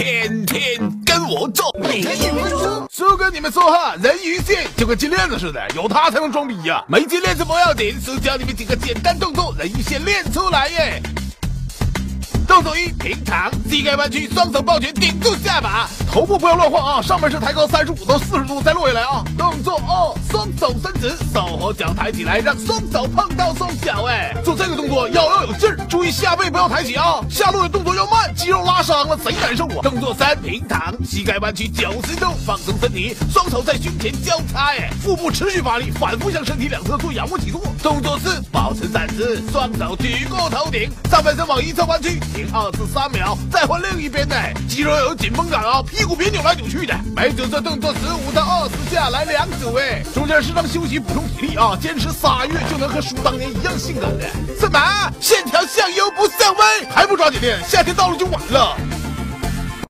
天天跟我做。叔跟你们说哈，人鱼线就跟金链子似的，有它才能装逼呀。没金链子不要紧，叔教你们几个简单动作，人鱼线练出来耶。动作一：平躺，膝盖弯曲，双手抱拳顶住下巴，头部不要乱晃啊！上半身抬高三十五到四十度再落下来啊！动作二：双手伸直，手和脚抬起来，让双手碰到双脚。哎，做这个动作要要有劲儿，下背不要抬起啊！下落的动作要慢，肌肉拉伤了贼难受啊！动作三：平躺，膝盖弯曲九十度，放松身体，双手在胸前交叉，哎，腹部持续发力，反复向身体两侧做仰卧起坐。动作四：保持站姿，双手举过头顶，上半身往一侧弯曲。停二至三秒，再换另一边的肌肉有紧绷感啊，屁股别扭来扭去的。每组这动作十五到二十下，来两组哎，中间适当休息补充体力啊，坚持仨月就能和叔当年一样性感了。怎么？线条向优不向歪？还不抓紧练？夏天到了就晚了。